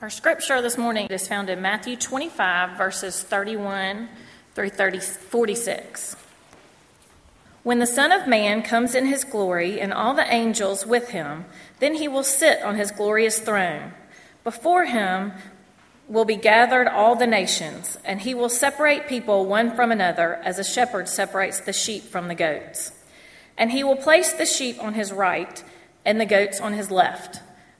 Our scripture this morning is found in Matthew 25, verses 31 through 30, 46. When the Son of Man comes in his glory and all the angels with him, then he will sit on his glorious throne. Before him will be gathered all the nations, and he will separate people one from another as a shepherd separates the sheep from the goats. And he will place the sheep on his right and the goats on his left.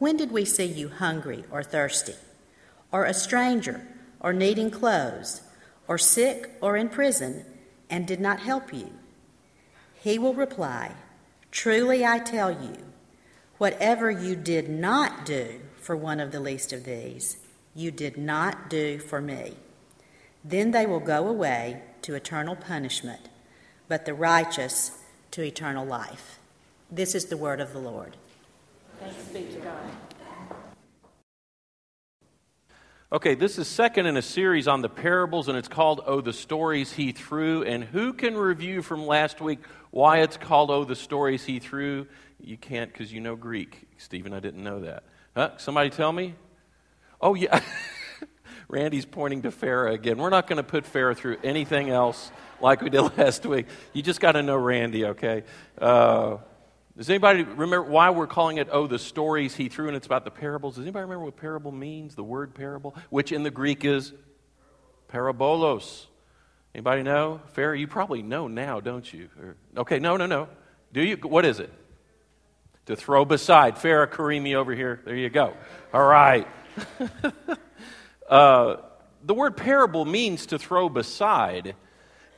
when did we see you hungry or thirsty, or a stranger, or needing clothes, or sick or in prison, and did not help you? He will reply, Truly I tell you, whatever you did not do for one of the least of these, you did not do for me. Then they will go away to eternal punishment, but the righteous to eternal life. This is the word of the Lord. Thanks be to God. Okay, this is second in a series on the parables, and it's called Oh, the Stories He Threw. And who can review from last week why it's called Oh, the Stories He Threw? You can't because you know Greek. Stephen, I didn't know that. Huh? Somebody tell me? Oh, yeah. Randy's pointing to Farah again. We're not going to put Farah through anything else like we did last week. You just got to know Randy, okay? Uh, does anybody remember why we're calling it, oh, the stories he threw, and it's about the parables? Does anybody remember what parable means? The word parable, which in the Greek is parabolos. Anybody know? Fair, you probably know now, don't you? Or, okay, no, no, no. Do you? What is it? To throw beside. Farah Karimi over here. There you go. All right. uh, the word parable means to throw beside.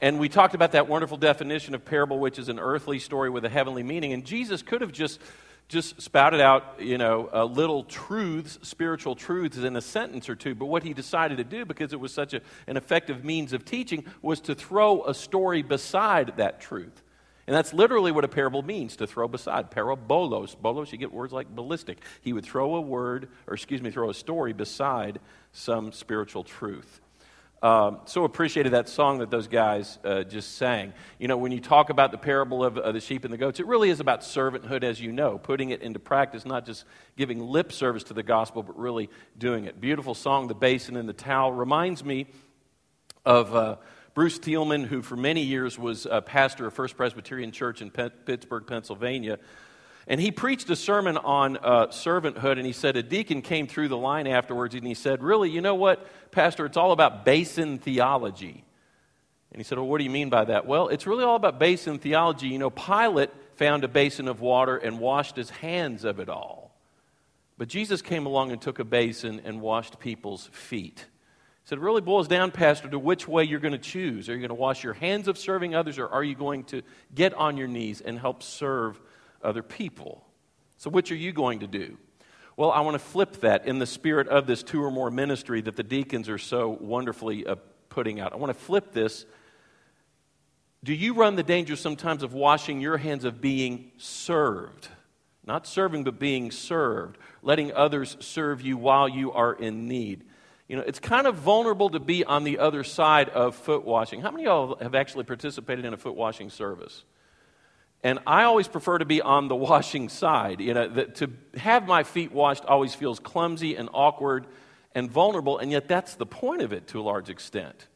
And we talked about that wonderful definition of parable, which is an earthly story with a heavenly meaning. And Jesus could have just, just spouted out, you know, uh, little truths, spiritual truths in a sentence or two. But what he decided to do, because it was such a, an effective means of teaching, was to throw a story beside that truth. And that's literally what a parable means to throw beside. Parabolos. Bolos, you get words like ballistic. He would throw a word, or excuse me, throw a story beside some spiritual truth. Um, so appreciated that song that those guys uh, just sang. You know, when you talk about the parable of the sheep and the goats, it really is about servanthood, as you know, putting it into practice, not just giving lip service to the gospel, but really doing it. Beautiful song, The Basin and the Towel, reminds me of uh, Bruce Thielemann, who for many years was a pastor of First Presbyterian Church in Pittsburgh, Pennsylvania. And he preached a sermon on uh, servanthood, and he said a deacon came through the line afterwards, and he said, Really, you know what, Pastor, it's all about basin theology. And he said, Well, what do you mean by that? Well, it's really all about basin theology. You know, Pilate found a basin of water and washed his hands of it all. But Jesus came along and took a basin and washed people's feet. He said, It really boils down, Pastor, to which way you're going to choose. Are you going to wash your hands of serving others, or are you going to get on your knees and help serve other people. So, which are you going to do? Well, I want to flip that in the spirit of this two or more ministry that the deacons are so wonderfully uh, putting out. I want to flip this. Do you run the danger sometimes of washing your hands of being served? Not serving, but being served, letting others serve you while you are in need. You know, it's kind of vulnerable to be on the other side of foot washing. How many of y'all have actually participated in a foot washing service? And I always prefer to be on the washing side. You know, the, to have my feet washed always feels clumsy and awkward and vulnerable, and yet that's the point of it to a large extent.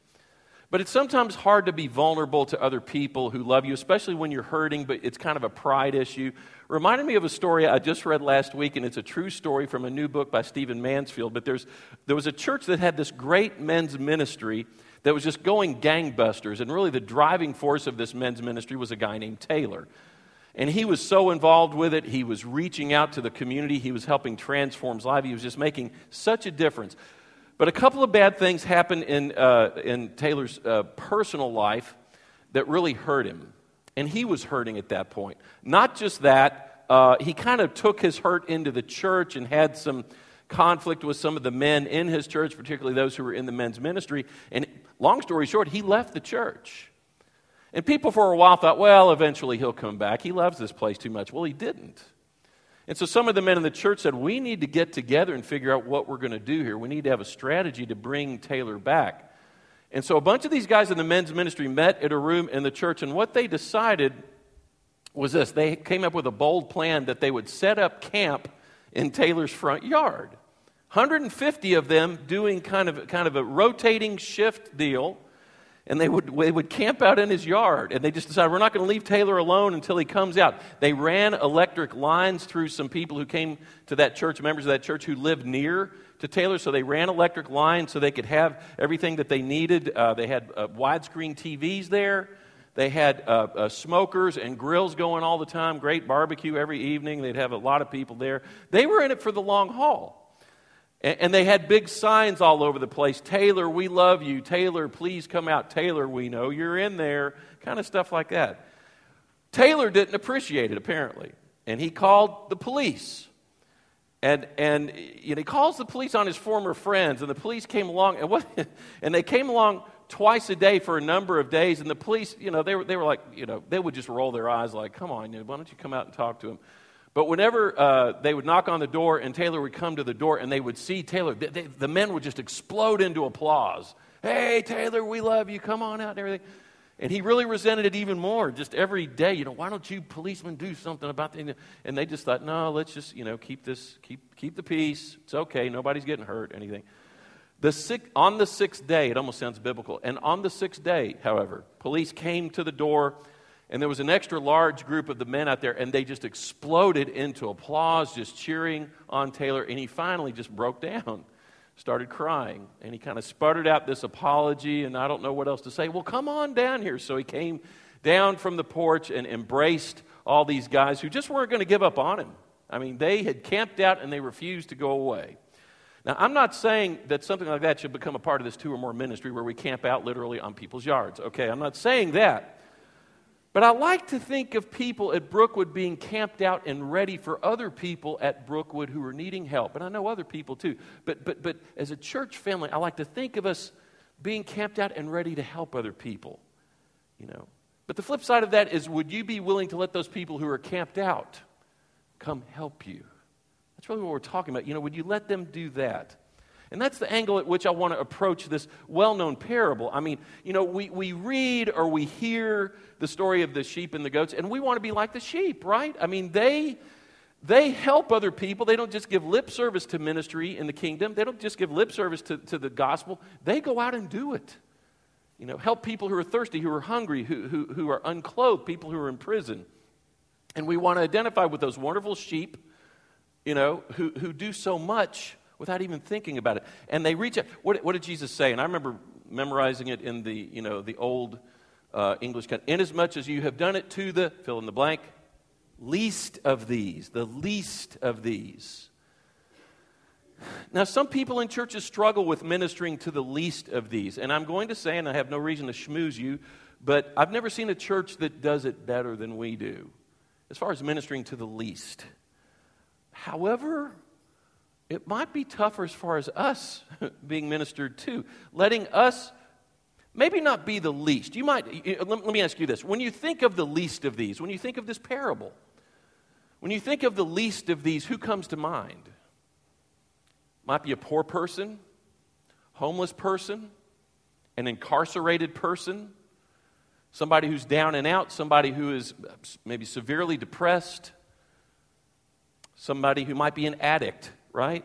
But it's sometimes hard to be vulnerable to other people who love you, especially when you're hurting, but it's kind of a pride issue. Reminded me of a story I just read last week, and it's a true story from a new book by Stephen Mansfield. But there's, there was a church that had this great men's ministry that was just going gangbusters, and really the driving force of this men's ministry was a guy named Taylor. And he was so involved with it. He was reaching out to the community. He was helping transform life. He was just making such a difference. But a couple of bad things happened in, uh, in Taylor's uh, personal life that really hurt him. And he was hurting at that point. Not just that, uh, he kind of took his hurt into the church and had some conflict with some of the men in his church, particularly those who were in the men's ministry. And long story short, he left the church. And people for a while thought, well, eventually he'll come back. He loves this place too much. Well, he didn't. And so some of the men in the church said, we need to get together and figure out what we're going to do here. We need to have a strategy to bring Taylor back. And so a bunch of these guys in the men's ministry met at a room in the church, and what they decided was this they came up with a bold plan that they would set up camp in Taylor's front yard. 150 of them doing kind of, kind of a rotating shift deal and they would, they would camp out in his yard. And they just decided, we're not going to leave Taylor alone until he comes out. They ran electric lines through some people who came to that church, members of that church who lived near to Taylor. So they ran electric lines so they could have everything that they needed. Uh, they had uh, widescreen TVs there. They had uh, uh, smokers and grills going all the time, great barbecue every evening. They'd have a lot of people there. They were in it for the long haul. And they had big signs all over the place Taylor, we love you. Taylor, please come out. Taylor, we know you're in there. Kind of stuff like that. Taylor didn't appreciate it, apparently. And he called the police. And, and you know, he calls the police on his former friends. And the police came along. And, what, and they came along twice a day for a number of days. And the police, you know, they were, they were like, you know, they would just roll their eyes like, come on, why don't you come out and talk to him? But whenever uh, they would knock on the door and Taylor would come to the door and they would see Taylor, they, they, the men would just explode into applause. Hey, Taylor, we love you. Come on out and everything. And he really resented it even more. Just every day, you know, why don't you policemen do something about that? And they just thought, no, let's just, you know, keep this, keep, keep the peace. It's okay. Nobody's getting hurt, anything. The six, on the sixth day, it almost sounds biblical. And on the sixth day, however, police came to the door and there was an extra large group of the men out there, and they just exploded into applause, just cheering on Taylor. And he finally just broke down, started crying. And he kind of sputtered out this apology, and I don't know what else to say. Well, come on down here. So he came down from the porch and embraced all these guys who just weren't going to give up on him. I mean, they had camped out and they refused to go away. Now, I'm not saying that something like that should become a part of this two or more ministry where we camp out literally on people's yards, okay? I'm not saying that. But I like to think of people at Brookwood being camped out and ready for other people at Brookwood who are needing help. And I know other people too. But, but, but as a church family, I like to think of us being camped out and ready to help other people. You know. But the flip side of that is would you be willing to let those people who are camped out come help you? That's really what we're talking about. You know, would you let them do that? And that's the angle at which I want to approach this well known parable. I mean, you know, we, we read or we hear the story of the sheep and the goats, and we want to be like the sheep, right? I mean, they, they help other people. They don't just give lip service to ministry in the kingdom, they don't just give lip service to, to the gospel. They go out and do it. You know, help people who are thirsty, who are hungry, who, who, who are unclothed, people who are in prison. And we want to identify with those wonderful sheep, you know, who, who do so much without even thinking about it. And they reach out. What, what did Jesus say? And I remember memorizing it in the, you know, the old uh, English. Inasmuch as you have done it to the, fill in the blank, least of these, the least of these. Now, some people in churches struggle with ministering to the least of these. And I'm going to say, and I have no reason to schmooze you, but I've never seen a church that does it better than we do as far as ministering to the least. However, it might be tougher as far as us being ministered to, letting us maybe not be the least. You might, let me ask you this. When you think of the least of these, when you think of this parable, when you think of the least of these, who comes to mind? Might be a poor person, homeless person, an incarcerated person, somebody who's down and out, somebody who is maybe severely depressed, somebody who might be an addict, right?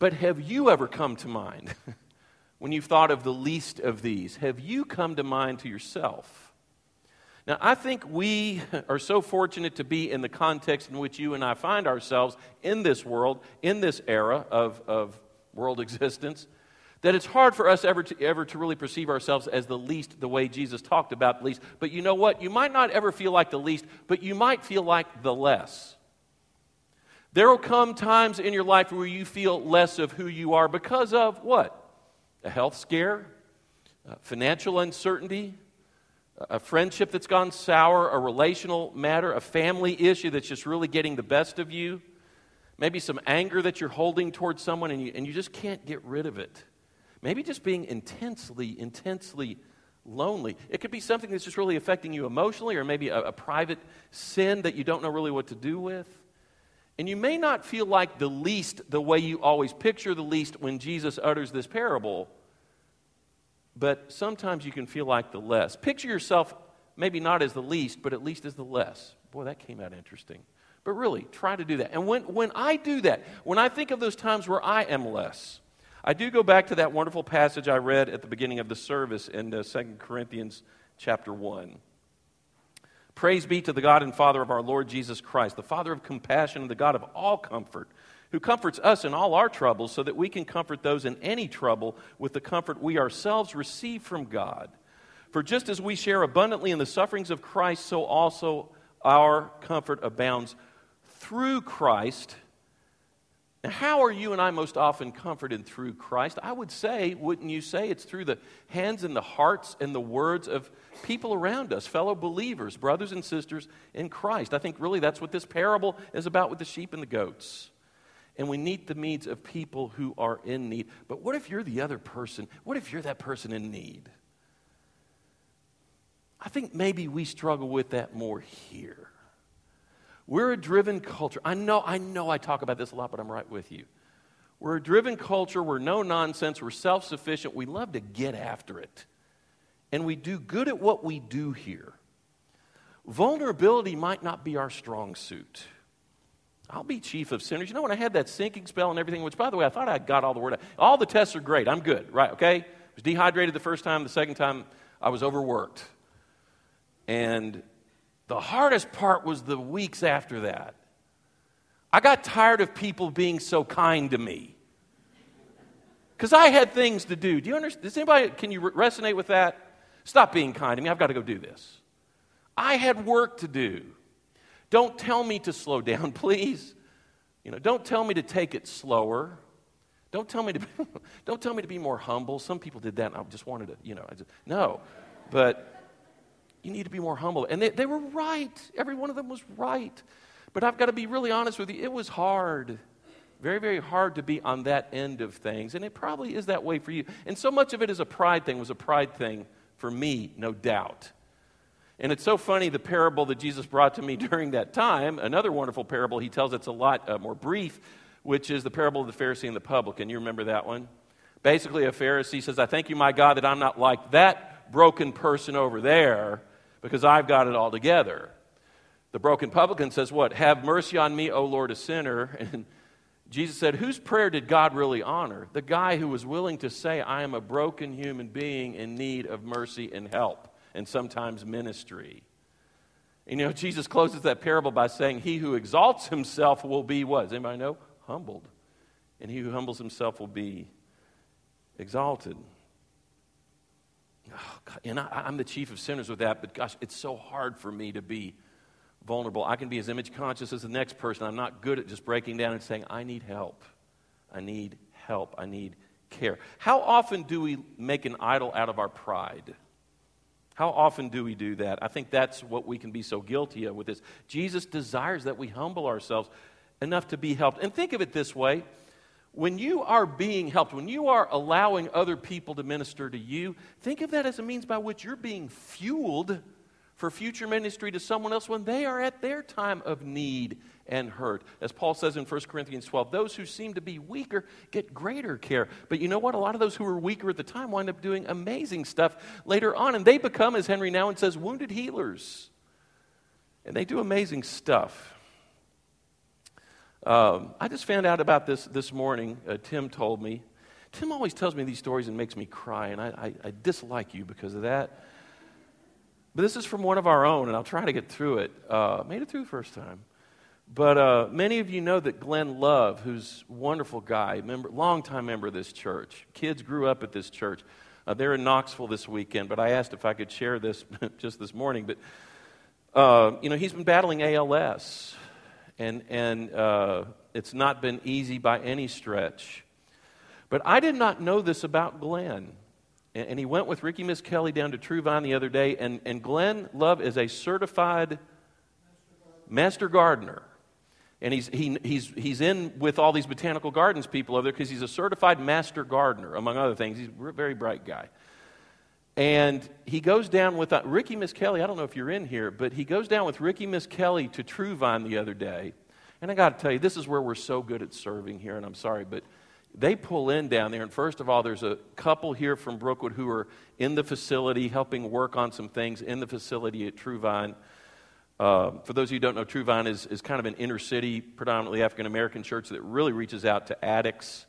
But have you ever come to mind when you've thought of the least of these? Have you come to mind to yourself? Now, I think we are so fortunate to be in the context in which you and I find ourselves in this world, in this era of, of world existence, that it's hard for us ever to, ever to really perceive ourselves as the least the way Jesus talked about the least. But you know what? You might not ever feel like the least, but you might feel like the less. There will come times in your life where you feel less of who you are because of what? A health scare, financial uncertainty, a friendship that's gone sour, a relational matter, a family issue that's just really getting the best of you, maybe some anger that you're holding towards someone and you, and you just can't get rid of it. Maybe just being intensely, intensely lonely. It could be something that's just really affecting you emotionally, or maybe a, a, private sin that you don't know really what to do with. And you may not feel like the least the way you always picture the least when Jesus utters this parable, but sometimes you can feel like the less. Picture yourself maybe not as the least, but at least as the less. Boy, that came out interesting. But really, try to do that. And when, when I do that, when I think of those times where I am less, I do go back to that wonderful passage I read at the beginning of the service in uh, 2 Corinthians chapter 1. Praise be to the God and Father of our Lord Jesus Christ, the Father of compassion and the God of all comfort, who comforts us in all our troubles so that we can comfort those in any trouble with the comfort we ourselves receive from God. For just as we share abundantly in the sufferings of Christ, so also our comfort abounds through Christ now, how are you and I most often comforted through Christ? I would say, wouldn't you say, it's through the hands and the hearts and the words of people around us, fellow believers, brothers and sisters in Christ. I think really that's what this parable is about with the sheep and the goats. And we need the needs of people who are in need. But what if you're the other person? What if you're that person in need? I think maybe we struggle with that more here. We're a driven culture. I know, I know I talk about this a lot, but I'm right with you. We're a driven culture. We're no nonsense. We're self sufficient. We love to get after it. And we do good at what we do here. Vulnerability might not be our strong suit. I'll be chief of sinners. You know, when I had that sinking spell and everything, which, by the way, I thought I got all the word out. All the tests are great. I'm good, right? Okay? I was dehydrated the first time. The second time, I was overworked. And the hardest part was the weeks after that. I got tired of people being so kind to me. Because I had things to do. Do you understand? Does anybody, can you resonate with that? Stop being kind to me. I've got to go do this. I had work to do. Don't tell me to slow down, please. You know, don't tell me to take it slower. Don't tell me to, don't tell me to be more humble. Some people did that, and I just wanted to, you know, I just, no. But you need to be more humble. And they, they were right. Every one of them was right. But I've got to be really honest with you. It was hard. Very, very hard to be on that end of things. And it probably is that way for you. And so much of it is a pride thing, was a pride thing for me, no doubt. And it's so funny the parable that Jesus brought to me during that time, another wonderful parable he tells it's a lot uh, more brief, which is the parable of the Pharisee and the publican. You remember that one? Basically, a Pharisee says, I thank you, my God, that I'm not like that broken person over there because I've got it all together. The broken publican says, What? Have mercy on me, O Lord, a sinner. And Jesus said, Whose prayer did God really honor? The guy who was willing to say, I am a broken human being in need of mercy and help, and sometimes ministry. You know, Jesus closes that parable by saying, He who exalts himself will be what? Does anybody know? Humbled. And he who humbles himself will be exalted. Oh, God, and I, I'm the chief of sinners with that, but gosh, it's so hard for me to be vulnerable. I can be as image conscious as the next person. I'm not good at just breaking down and saying, I need help. I need help. I need care. How often do we make an idol out of our pride? How often do we do that? I think that's what we can be so guilty of with this. Jesus desires that we humble ourselves enough to be helped. And think of it this way when you are being helped, when you are allowing other people to minister to you, think of that as a means by which you're being fueled for future ministry to someone else when they are at their time of need and hurt. As Paul says in 1 Corinthians 12, those who seem to be weaker get greater care. But you know what? A lot of those who were weaker at the time wind up doing amazing stuff later on, and they become, as Henri Nouwen says, wounded healers. And they do amazing stuff. Um, I just found out about this this morning. Uh, Tim told me. Tim always tells me these stories and makes me cry, and I, I, I dislike you because of that. But this is from one of our own, and I'll try to get through it. Uh, made it through the first time. But uh, many of you know that Glenn Love, who's a wonderful guy, member, longtime member of this church, kids grew up at this church. Uh, they're in Knoxville this weekend, but I asked if I could share this just this morning. But, uh, you know, he's been battling ALS, and, and uh, it's not been easy by any stretch. But I did not know this about Glenn. And, and he went with Ricky Miss Kelly down to True the other day, and, and Glenn Love is a certified master gardener and he's, he, he's, he's in with all these botanical gardens people over there because he's a certified master gardener, among other things. He's a very bright guy. And he goes down with uh, Ricky Miss Kelly. I don't know if you're in here, but he goes down with Ricky Miss Kelly to True the other day. And I got to tell you, this is where we're so good at serving here, and I'm sorry, but they pull in down there. And first of all, there's a couple here from Brookwood who are in the facility helping work on some things in the facility at True uh, for those of you who don't know, True Vine is, is kind of an inner city, predominantly African American church that really reaches out to addicts.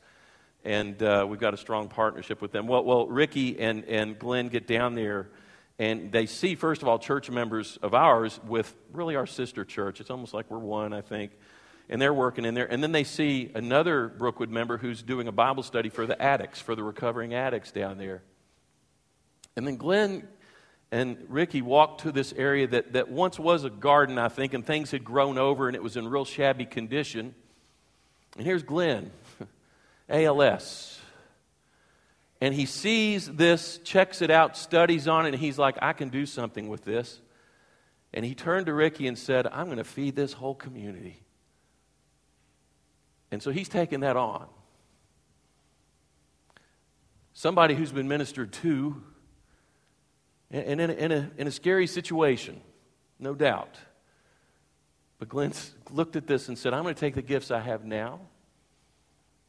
And uh, we've got a strong partnership with them. Well, well, Ricky and, and Glenn get down there and they see, first of all, church members of ours with really our sister church. It's almost like we're one, I think. And they're working in there. And then they see another Brookwood member who's doing a Bible study for the addicts, for the recovering addicts down there. And then Glenn and Ricky walked to this area that, that once was a garden, I think, and things had grown over and it was in real shabby condition. And here's Glenn, ALS. And he sees this, checks it out, studies on it, and he's like, I can do something with this. And he turned to Ricky and said, I'm going to feed this whole community. And so he's taking that on. Somebody who's been ministered to and in a, in a, in a scary situation, no doubt. But Glenn looked at this and said, I'm going to take the gifts I have now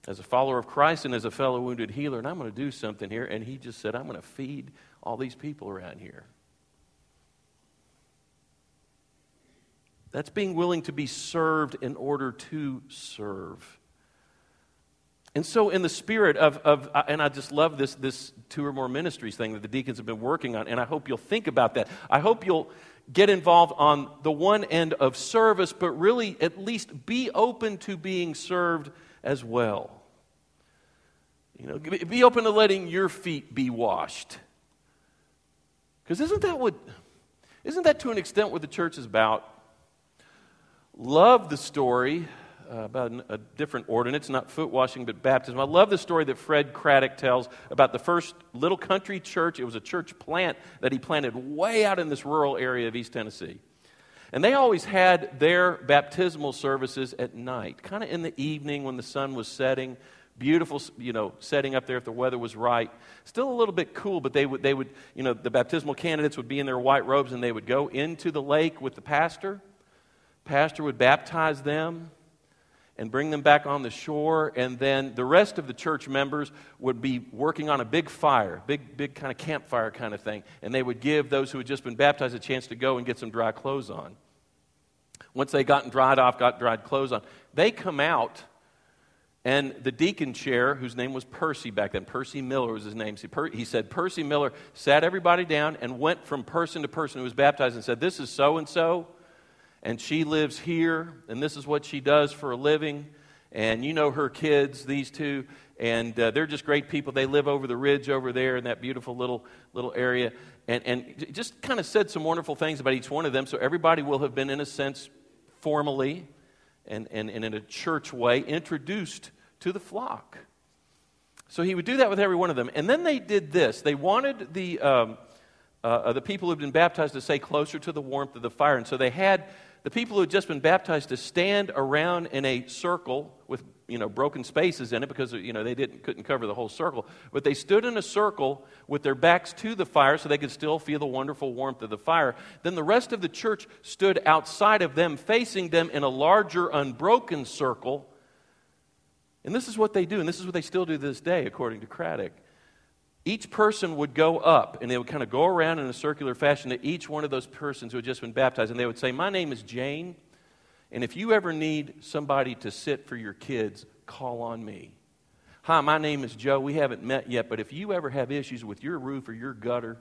as a follower of Christ and as a fellow wounded healer, and I'm going to do something here. And he just said, I'm going to feed all these people around here. That's being willing to be served in order to serve. And so, in the spirit of, of uh, and I just love this, this two or more ministries thing that the deacons have been working on, and I hope you'll think about that. I hope you'll get involved on the one end of service, but really at least be open to being served as well. You know, be open to letting your feet be washed. Because isn't that what, isn't that to an extent what the church is about? Love the story uh, about a different ordinance, not foot washing, but baptism. I love the story that Fred Craddock tells about the first little country church. It was a church plant that he planted way out in this rural area of East Tennessee. And they always had their baptismal services at night, kind of in the evening when the sun was setting. Beautiful, you know, setting up there if the weather was right. Still a little bit cool, but they would, they would, you know, the baptismal candidates would be in their white robes and they would go into the lake with the pastor. Pastor would baptize them and bring them back on the shore. And then the rest of the church members would be working on a big fire, big, big kind of campfire kind of thing. And they would give those who had just been baptized a chance to go and get some dry clothes on. Once they gotten dried off, got dried clothes on, they come out. And the deacon chair, whose name was Percy back then, Percy Miller was his name. He said, Percy Miller sat everybody down and went from person to person who was baptized and said, This is so and so and she lives here, and this is what she does for a living. And you know her kids, these two, and uh, they're just great people. They live over the ridge over there in that beautiful little little area, and and just kind of said some wonderful things about each one of them. So everybody will have been, in a sense, formally and, and, and in a church way, introduced to the flock. So he would do that with every one of them. And then they did this. They wanted the, um, uh, the people who had been baptized to stay closer to the warmth of the fire. And so they had the people who had just been baptized to stand around in a circle with you know, broken spaces in it because you know, they didn't, couldn't cover the whole circle. But they stood in a circle with their backs to the fire so they could still feel the wonderful warmth of the fire. Then the rest of the church stood outside of them, facing them in a larger, unbroken circle. And this is what they do, and this is what they still do this day, according to Craddock. Each person would go up, and they would kind of go around in a circular fashion to each one of those persons who had just been baptized, and they would say, My name is Jane. And if you ever need somebody to sit for your kids, call on me. Hi, my name is Joe. We haven't met yet, but if you ever have issues with your roof or your gutter,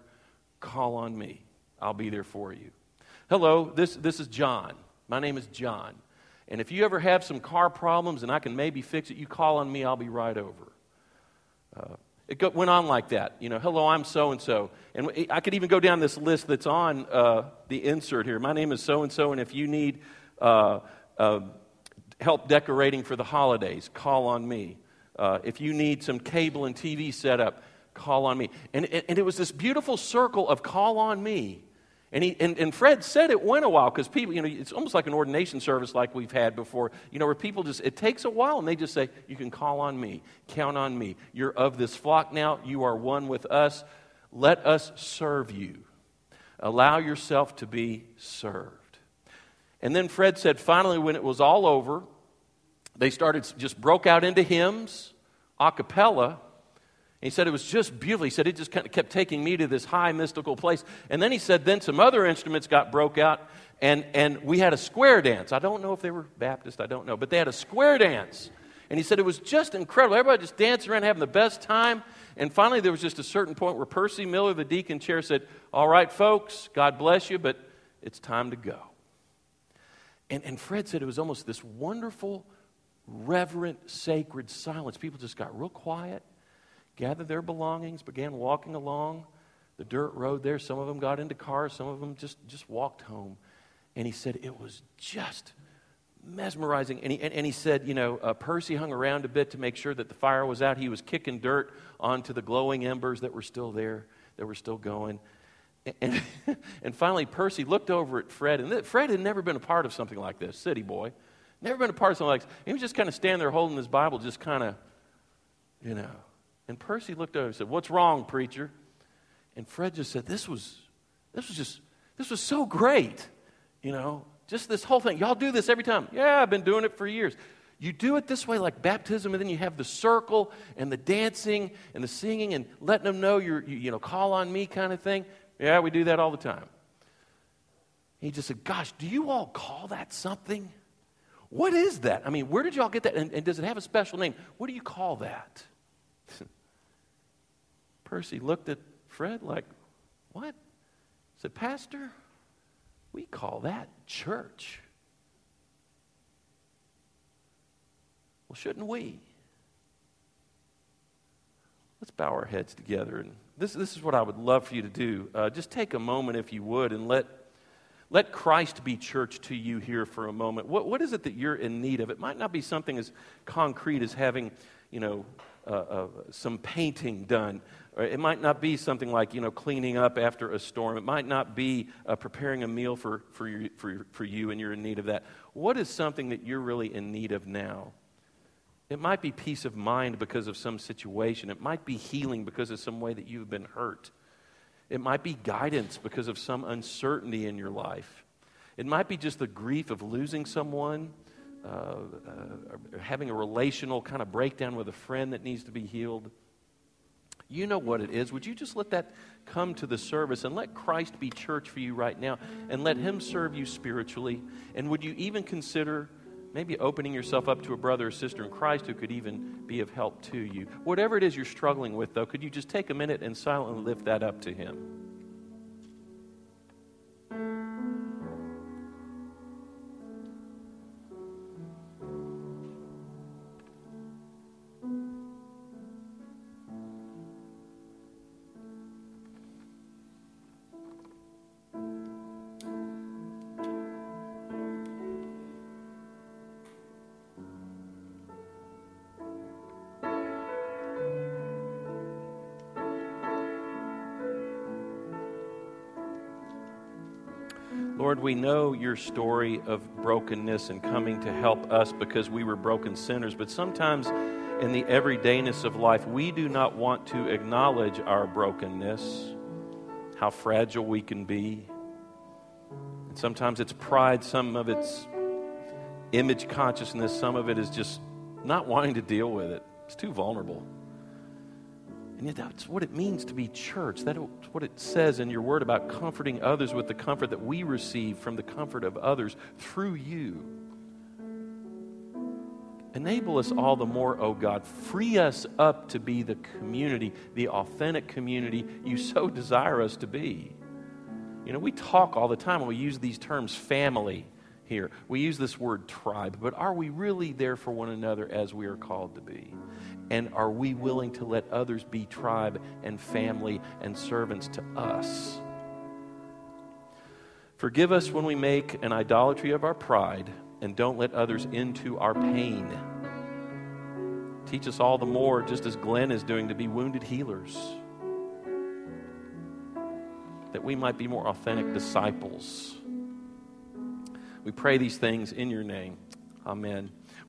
call on me. I'll be there for you. Hello, this, this is John. My name is John. And if you ever have some car problems and I can maybe fix it, you call on me, I'll be right over. Uh, it went on like that. You know, hello, I'm so and so. And I could even go down this list that's on uh, the insert here. My name is so and so, and if you need uh, uh, help decorating for the holidays, call on me. Uh, if you need some cable and TV set up, call on me. And, and it was this beautiful circle of call on me. And, he, and, and Fred said it went a while because people, you know, it's almost like an ordination service like we've had before, you know, where people just, it takes a while and they just say, You can call on me, count on me. You're of this flock now, you are one with us. Let us serve you. Allow yourself to be served. And then Fred said, finally, when it was all over, they started, just broke out into hymns, a cappella. He said it was just beautiful. He said it just kind of kept taking me to this high mystical place. And then he said, then some other instruments got broke out, and, and we had a square dance. I don't know if they were Baptist, I don't know, but they had a square dance. And he said it was just incredible. Everybody just dancing around, having the best time. And finally, there was just a certain point where Percy Miller, the deacon chair, said, All right, folks, God bless you, but it's time to go. And, and Fred said it was almost this wonderful, reverent, sacred silence. People just got real quiet, gathered their belongings, began walking along the dirt road there. Some of them got into cars, some of them just, just walked home. And he said it was just mesmerizing. And he, and, and he said, you know, uh, Percy hung around a bit to make sure that the fire was out. He was kicking dirt onto the glowing embers that were still there, that were still going. And, and finally, Percy looked over at Fred, and Fred had never been a part of something like this, city boy. Never been a part of something like this. He was just kind of standing there holding his Bible, just kind of, you know. And Percy looked over and said, What's wrong, preacher? And Fred just said, This was, this was just, this was so great. You know, just this whole thing. Y'all do this every time. Yeah, I've been doing it for years. You do it this way, like baptism, and then you have the circle and the dancing and the singing and letting them know you're, you, you know, call on me kind of thing. Yeah, we do that all the time. He just said, Gosh, do you all call that something? What is that? I mean, where did y'all get that? And, and does it have a special name? What do you call that? Percy looked at Fred like, What? He said, Pastor, we call that church. Well, shouldn't we? Let's bow our heads together and this, this is what I would love for you to do. Uh, just take a moment, if you would, and let, let Christ be church to you here for a moment. What, what is it that you're in need of? It might not be something as concrete as having, you know, uh, uh, some painting done. Or it might not be something like, you know, cleaning up after a storm. It might not be uh, preparing a meal for, for, your, for, for you and you're in need of that. What is something that you're really in need of now? It might be peace of mind because of some situation. It might be healing because of some way that you've been hurt. It might be guidance because of some uncertainty in your life. It might be just the grief of losing someone, uh, uh, having a relational kind of breakdown with a friend that needs to be healed. You know what it is. Would you just let that come to the service and let Christ be church for you right now and let Him serve you spiritually? And would you even consider maybe opening yourself up to a brother or sister in Christ who could even be of help to you. Whatever it is you're struggling with, though, could you just take a minute and silently lift that up to Him? Lord, we know your story of brokenness and coming to help us because we were broken sinners, but sometimes in the everydayness of life, we do not want to acknowledge our brokenness, how fragile we can be. And sometimes it's pride, some of it's image consciousness, some of it is just not wanting to deal with it. It's too vulnerable. And yet, that's what it means to be church. That's what it says in your word about comforting others with the comfort that we receive from the comfort of others through you. Enable us all the more, oh God. Free us up to be the community, the authentic community you so desire us to be. You know, we talk all the time and we use these terms family here. We use this word tribe, but are we really there for one another as we are called to be? And are we willing to let others be tribe and family and servants to us? Forgive us when we make an idolatry of our pride and don't let others into our pain. Teach us all the more, just as Glenn is doing, to be wounded healers. That we might be more authentic disciples. We pray these things in your name. Amen.